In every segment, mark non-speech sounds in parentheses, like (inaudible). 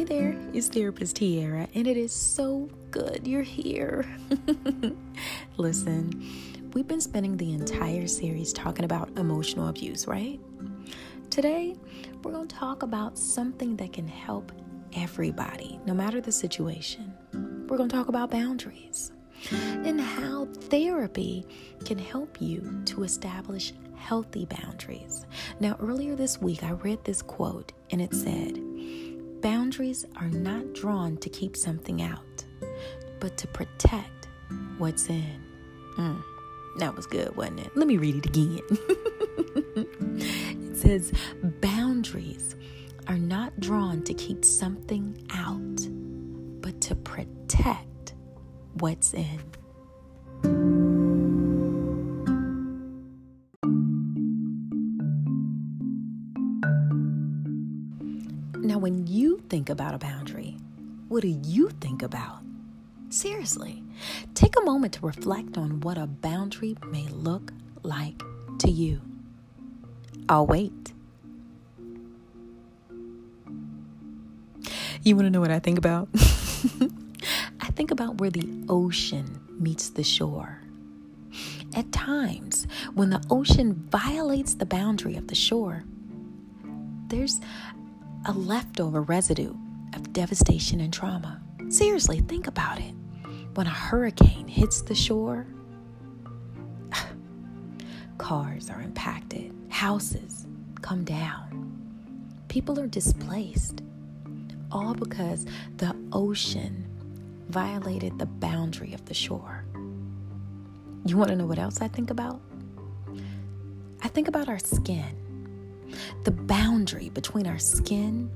Hey there, it's Therapist Tiara, and it is so good you're here. (laughs) Listen, we've been spending the entire series talking about emotional abuse, right? Today, we're going to talk about something that can help everybody, no matter the situation. We're going to talk about boundaries and how therapy can help you to establish healthy boundaries. Now, earlier this week, I read this quote and it said, Boundaries are not drawn to keep something out, but to protect what's in. Mm, that was good, wasn't it? Let me read it again. (laughs) it says, Boundaries are not drawn to keep something out, but to protect what's in. Now, when you think about a boundary, what do you think about? Seriously, take a moment to reflect on what a boundary may look like to you. I'll wait. You want to know what I think about? (laughs) I think about where the ocean meets the shore. At times, when the ocean violates the boundary of the shore, there's a leftover residue of devastation and trauma. Seriously, think about it. When a hurricane hits the shore, (sighs) cars are impacted, houses come down, people are displaced, all because the ocean violated the boundary of the shore. You want to know what else I think about? I think about our skin the boundary between our skin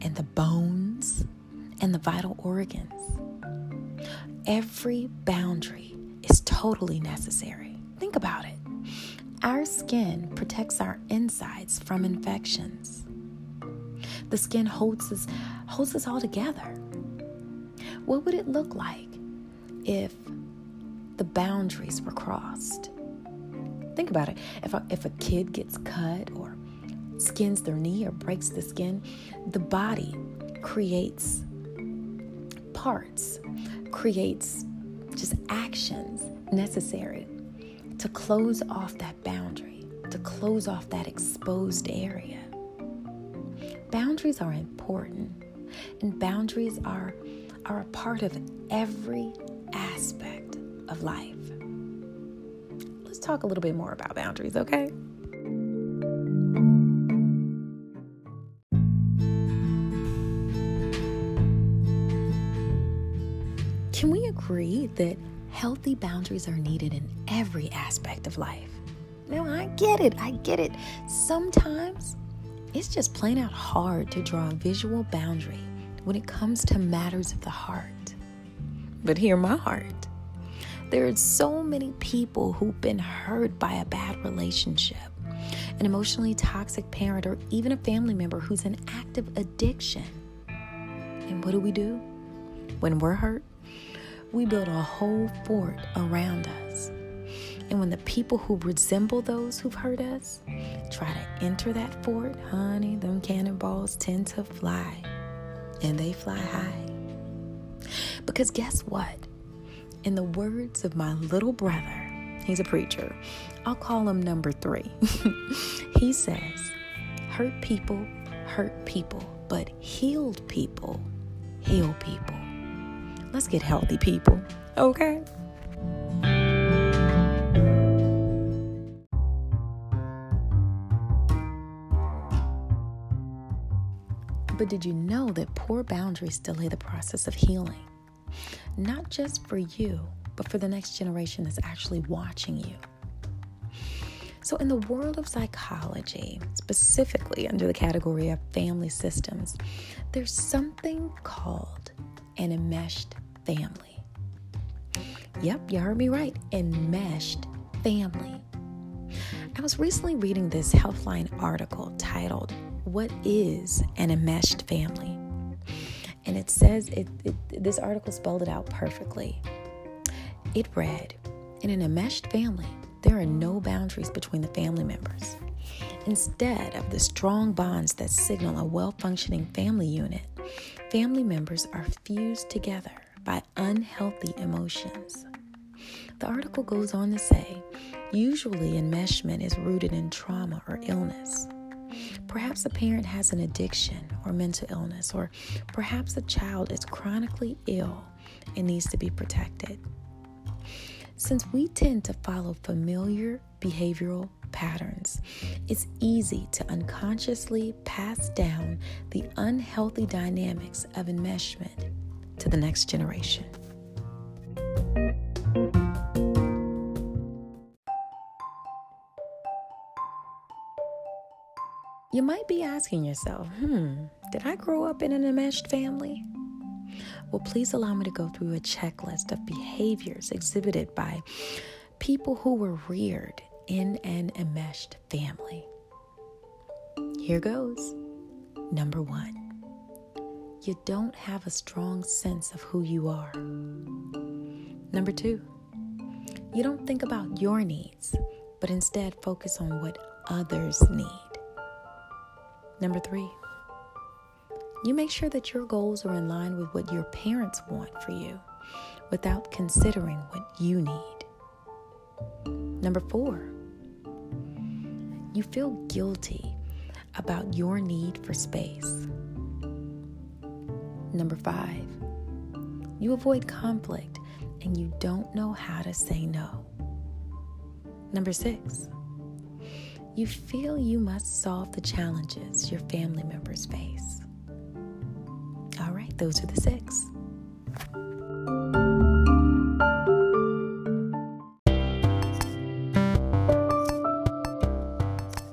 and the bones and the vital organs. Every boundary is totally necessary. Think about it. Our skin protects our insides from infections. The skin holds us, holds us all together. What would it look like if the boundaries were crossed? Think about it. If a, if a kid gets cut or skins their knee or breaks the skin, the body creates parts, creates just actions necessary to close off that boundary, to close off that exposed area. Boundaries are important, and boundaries are, are a part of every aspect of life. Let's talk a little bit more about boundaries, okay? Agree that healthy boundaries are needed in every aspect of life? Now, I get it, I get it. Sometimes it's just plain out hard to draw a visual boundary when it comes to matters of the heart. But hear my heart. There are so many people who've been hurt by a bad relationship, an emotionally toxic parent, or even a family member who's in active addiction. And what do we do when we're hurt? We build a whole fort around us. And when the people who resemble those who've hurt us try to enter that fort, honey, them cannonballs tend to fly. And they fly high. Because guess what? In the words of my little brother, he's a preacher, I'll call him number three. (laughs) he says, Hurt people hurt people, but healed people heal people. Let's get healthy, people. Okay? But did you know that poor boundaries delay the process of healing? Not just for you, but for the next generation that's actually watching you. So, in the world of psychology, specifically under the category of family systems, there's something called an enmeshed family. Yep, you heard me right. Enmeshed family. I was recently reading this Healthline article titled, What is an Enmeshed Family? And it says, it, it, this article spelled it out perfectly. It read, In an enmeshed family, there are no boundaries between the family members. Instead of the strong bonds that signal a well functioning family unit, family members are fused together by unhealthy emotions. The article goes on to say usually enmeshment is rooted in trauma or illness. Perhaps a parent has an addiction or mental illness, or perhaps a child is chronically ill and needs to be protected. Since we tend to follow familiar behavioral patterns, it's easy to unconsciously pass down the unhealthy dynamics of enmeshment to the next generation. You might be asking yourself, hmm, did I grow up in an enmeshed family? Well, please allow me to go through a checklist of behaviors exhibited by people who were reared in an enmeshed family. Here goes. Number one, you don't have a strong sense of who you are. Number two, you don't think about your needs, but instead focus on what others need. Number three, you make sure that your goals are in line with what your parents want for you without considering what you need. Number four, you feel guilty about your need for space. Number five, you avoid conflict and you don't know how to say no. Number six, you feel you must solve the challenges your family members face. All right, those are the six.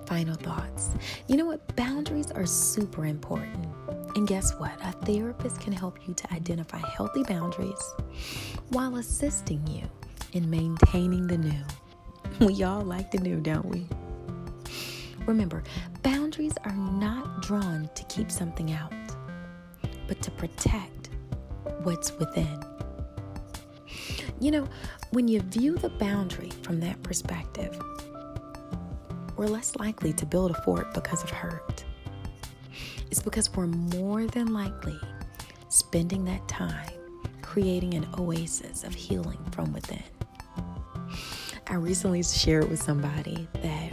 Final thoughts. You know what? Boundaries are super important. And guess what? A therapist can help you to identify healthy boundaries while assisting you in maintaining the new. (laughs) We all like the new, don't we? Remember, boundaries are not drawn to keep something out, but to protect what's within. You know, when you view the boundary from that perspective, we're less likely to build a fort because of hurt. It's because we're more than likely spending that time creating an oasis of healing from within. I recently shared with somebody that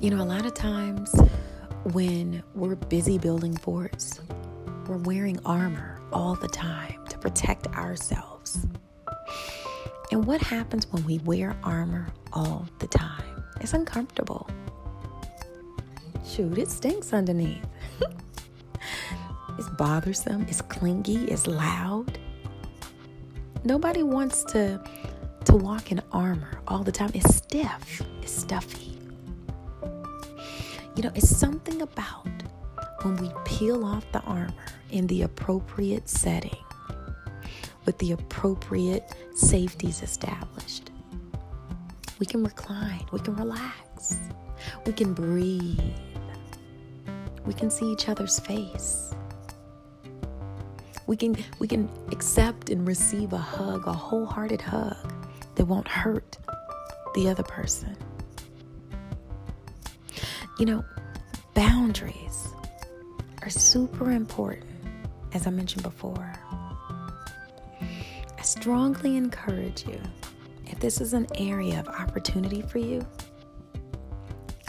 you know, a lot of times when we're busy building forts, we're wearing armor all the time to protect ourselves. And what happens when we wear armor all the time? It's uncomfortable. Shoot, it stinks underneath. Bothersome, it's clingy, it's loud. Nobody wants to to walk in armor all the time. It's stiff, it's stuffy. You know, it's something about when we peel off the armor in the appropriate setting with the appropriate safeties established. We can recline, we can relax, we can breathe, we can see each other's face. We can, we can accept and receive a hug, a wholehearted hug that won't hurt the other person. You know, boundaries are super important, as I mentioned before. I strongly encourage you, if this is an area of opportunity for you,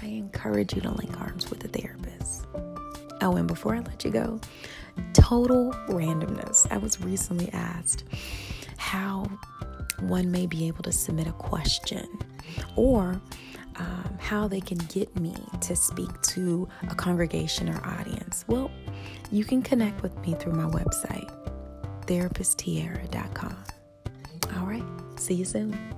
I encourage you to link arms with a therapist. Oh, and before I let you go, total randomness. I was recently asked how one may be able to submit a question or um, how they can get me to speak to a congregation or audience? Well, you can connect with me through my website, therapisttiara.com. All right, see you soon.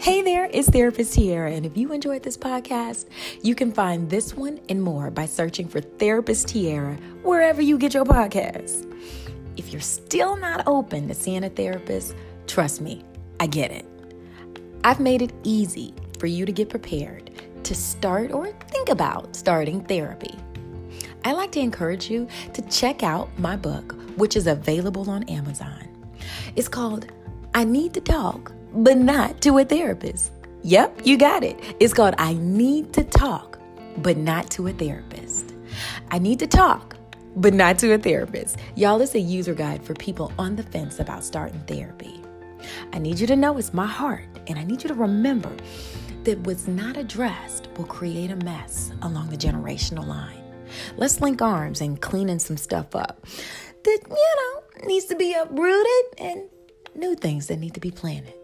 Hey there, it's Therapist Tiara, and if you enjoyed this podcast, you can find this one and more by searching for Therapist Tiara wherever you get your podcasts. If you're still not open to seeing a therapist, trust me, I get it. I've made it easy for you to get prepared to start or think about starting therapy. I like to encourage you to check out my book, which is available on Amazon. It's called I Need to Talk, but Not to a Therapist. Yep, you got it. It's called I Need to Talk, but not to a therapist. I need to talk, but not to a therapist. Y'all, it's a user guide for people on the fence about starting therapy. I need you to know it's my heart, and I need you to remember that what's not addressed will create a mess along the generational line. Let's link arms and cleaning some stuff up that, you know, needs to be uprooted and new things that need to be planted.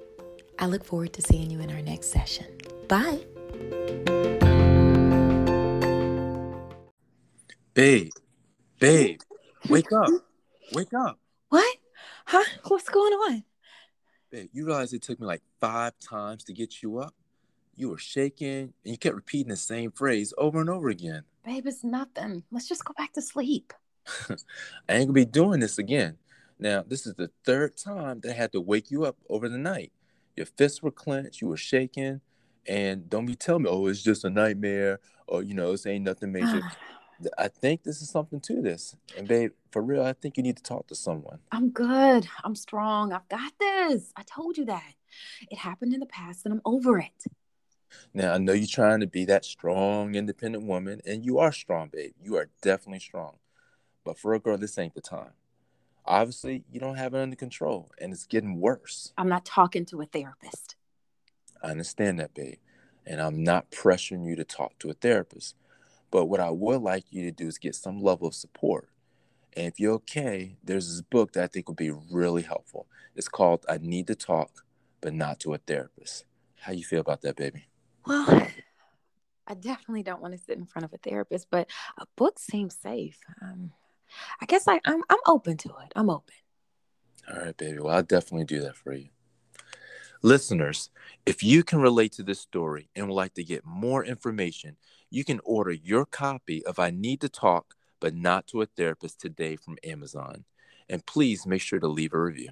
I look forward to seeing you in our next session. Bye. Babe, babe, wake up. (laughs) Wake up. What? Huh? What's going on? Babe, you realize it took me like five times to get you up? You were shaking and you kept repeating the same phrase over and over again. Babe, it's nothing. Let's just go back to sleep. (laughs) I ain't gonna be doing this again. Now, this is the third time that I had to wake you up over the night. Your fists were clenched, you were shaking, and don't be telling me, oh, it's just a nightmare, or you know, this ain't nothing major. (sighs) I think this is something to this. And babe, for real, I think you need to talk to someone. I'm good. I'm strong. I've got this. I told you that. It happened in the past and I'm over it. Now, I know you're trying to be that strong, independent woman, and you are strong, babe. You are definitely strong. But for a girl, this ain't the time. Obviously, you don't have it under control, and it's getting worse. I'm not talking to a therapist. I understand that, babe. And I'm not pressuring you to talk to a therapist. But what I would like you to do is get some level of support. And if you're okay, there's this book that I think would be really helpful. It's called I Need to Talk, but Not to a Therapist. How you feel about that, baby? Well, I definitely don't want to sit in front of a therapist, but a book seems safe. Um, I guess I, I'm I'm open to it. I'm open. All right, baby. Well, I'll definitely do that for you. Listeners, if you can relate to this story and would like to get more information, you can order your copy of I Need to Talk, but Not to a Therapist today from Amazon. And please make sure to leave a review.